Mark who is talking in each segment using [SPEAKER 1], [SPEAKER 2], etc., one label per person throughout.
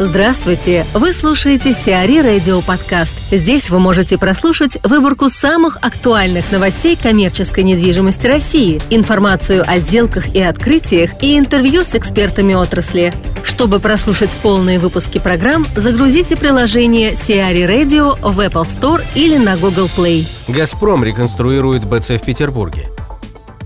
[SPEAKER 1] Здравствуйте! Вы слушаете Сиари Радио Подкаст. Здесь вы можете прослушать выборку самых актуальных новостей коммерческой недвижимости России, информацию о сделках и открытиях и интервью с экспертами отрасли. Чтобы прослушать полные выпуски программ, загрузите приложение Сиари Radio в Apple Store или на Google Play.
[SPEAKER 2] «Газпром» реконструирует БЦ в Петербурге.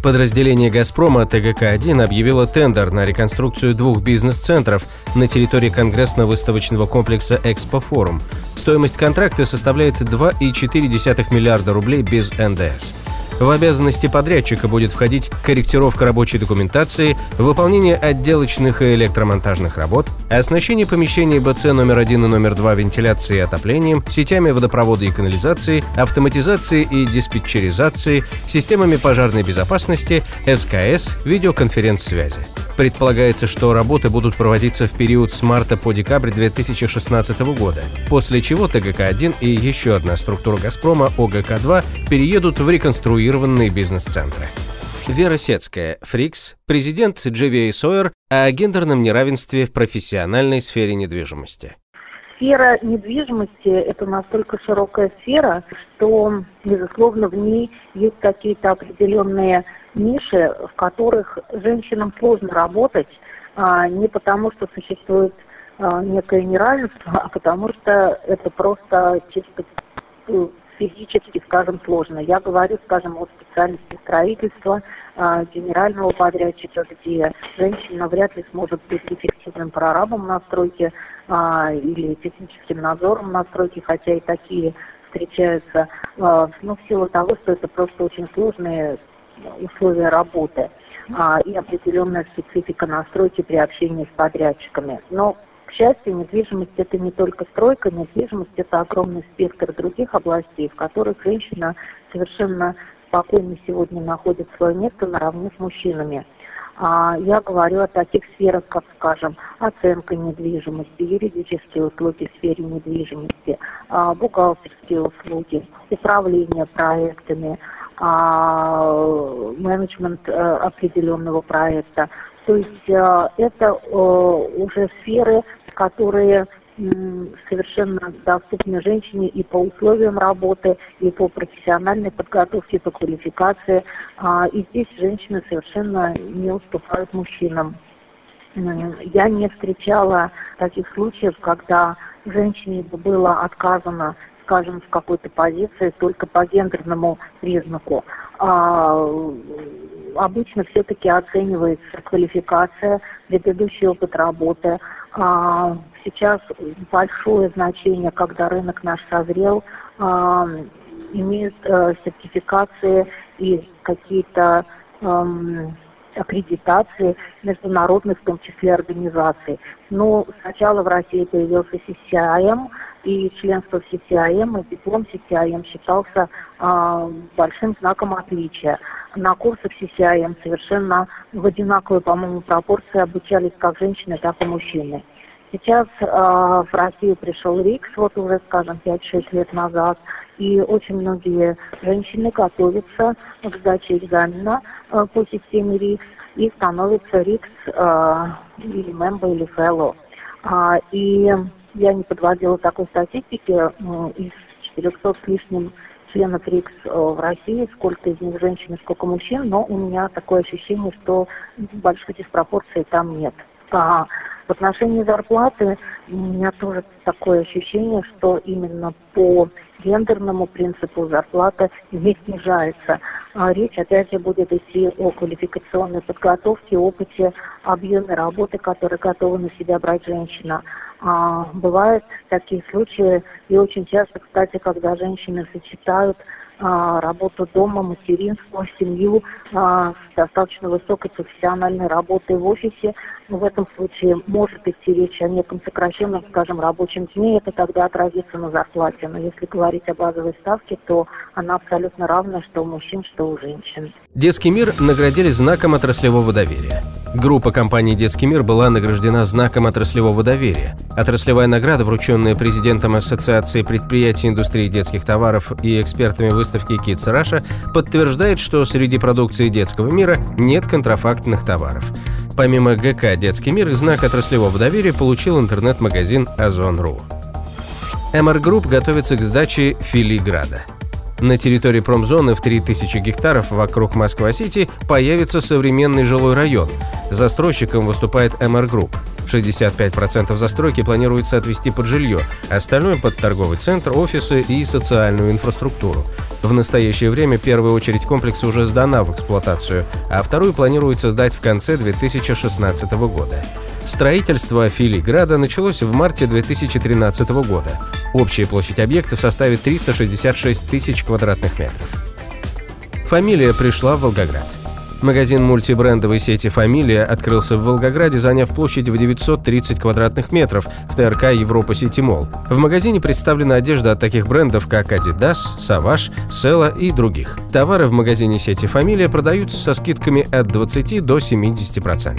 [SPEAKER 2] Подразделение «Газпрома» ТГК-1 объявило тендер на реконструкцию двух бизнес-центров на территории конгрессно-выставочного комплекса «Экспофорум». Стоимость контракта составляет 2,4 миллиарда рублей без НДС. В обязанности подрядчика будет входить корректировка рабочей документации, выполнение отделочных и электромонтажных работ, оснащение помещений БЦ номер 1 и номер 2 вентиляцией и отоплением, сетями водопровода и канализации, автоматизации и диспетчеризации, системами пожарной безопасности, СКС, видеоконференц-связи. Предполагается, что работы будут проводиться в период с марта по декабрь 2016 года, после чего ТГК-1 и еще одна структура «Газпрома» ОГК-2 переедут в реконструированные бизнес-центры. Вера Сецкая, FRICS, президент GVA Sawyer о гендерном неравенстве в профессиональной сфере недвижимости
[SPEAKER 3] сфера недвижимости – это настолько широкая сфера, что, безусловно, в ней есть какие-то определенные ниши, в которых женщинам сложно работать, а, не потому что существует а, некое неравенство, а потому что это просто чисто физически, скажем, сложно. Я говорю, скажем, о специальности строительства, а, генерального подрядчика, где женщина вряд ли сможет быть эффективным прорабом на стройке или техническим надзором на стройке, хотя и такие встречаются, но в силу того, что это просто очень сложные условия работы а, и определенная специфика настройки при общении с подрядчиками. Но, к счастью, недвижимость это не только стройка, недвижимость это огромный спектр других областей, в которых женщина совершенно спокойно сегодня находит свое место наравне с мужчинами. А, я говорю о таких сферах, как, скажем, оценка недвижимости, юридические услуги в сфере недвижимости, а, бухгалтерские услуги, управление проектами, а, менеджмент э, определенного проекта. То есть э, это э, уже сферы, которые совершенно доступны женщине и по условиям работы, и по профессиональной подготовке, по квалификации. А, и здесь женщины совершенно не уступают мужчинам. Я не встречала таких случаев, когда женщине было отказано скажем, в какой-то позиции только по гендерному признаку. Обычно все-таки оценивается квалификация, предыдущий опыт работы. А, сейчас большое значение, когда рынок наш созрел, а, имеют а, сертификации и какие-то а, аккредитации международных, в том числе, организаций. Но сначала в России появился CCIM, и членство в CCIM, и диплом CCIM считался э, большим знаком отличия. На курсах CCIM совершенно в одинаковой, по-моему, пропорции обучались как женщины, так и мужчины. Сейчас э, в Россию пришел РИКС, вот уже, скажем, 5-6 лет назад, и очень многие женщины готовятся к сдаче экзамена э, по системе РИКС и становятся РИКС э, или мембо, или фэллоу. А, и я не подводила такой статистики из 400 с лишним членов РИКС э, в России, сколько из них женщин, сколько мужчин, но у меня такое ощущение, что большой диспропорции там нет. А в отношении зарплаты у меня тоже такое ощущение, что именно по гендерному принципу зарплата не снижается. А речь опять же будет идти о квалификационной подготовке, опыте, объеме работы, который готова на себя брать женщина. А, бывают такие случаи, и очень часто, кстати, когда женщины сочетают работу дома, материнство, семью а, с достаточно высокой профессиональной работой в офисе. Но в этом случае может идти речь о неком сокращенном, скажем, рабочем дне, это тогда отразится на зарплате. Но если говорить о базовой ставке, то она абсолютно равна что у мужчин, что у женщин.
[SPEAKER 2] Детский мир наградили знаком отраслевого доверия. Группа компаний «Детский мир» была награждена знаком отраслевого доверия. Отраслевая награда, врученная президентом Ассоциации предприятий индустрии детских товаров и экспертами выставки Kids Russia, подтверждает, что среди продукции детского мира нет контрафактных товаров. Помимо ГК «Детский мир» знак отраслевого доверия получил интернет-магазин «Озон.ру». MR Group готовится к сдаче Филиграда. На территории промзоны в 3000 гектаров вокруг Москва-Сити появится современный жилой район. Застройщиком выступает MR Group. 65% застройки планируется отвести под жилье, остальное под торговый центр, офисы и социальную инфраструктуру. В настоящее время первая очередь комплекса уже сдана в эксплуатацию, а вторую планируется сдать в конце 2016 года. Строительство Фили Града началось в марте 2013 года. Общая площадь объекта составит 366 тысяч квадратных метров. Фамилия пришла в Волгоград. Магазин мультибрендовой сети «Фамилия» открылся в Волгограде, заняв площадь в 930 квадратных метров в ТРК «Европа Сити Молл». В магазине представлена одежда от таких брендов, как Adidas, Savage, Sela и других. Товары в магазине сети «Фамилия» продаются со скидками от 20 до 70%.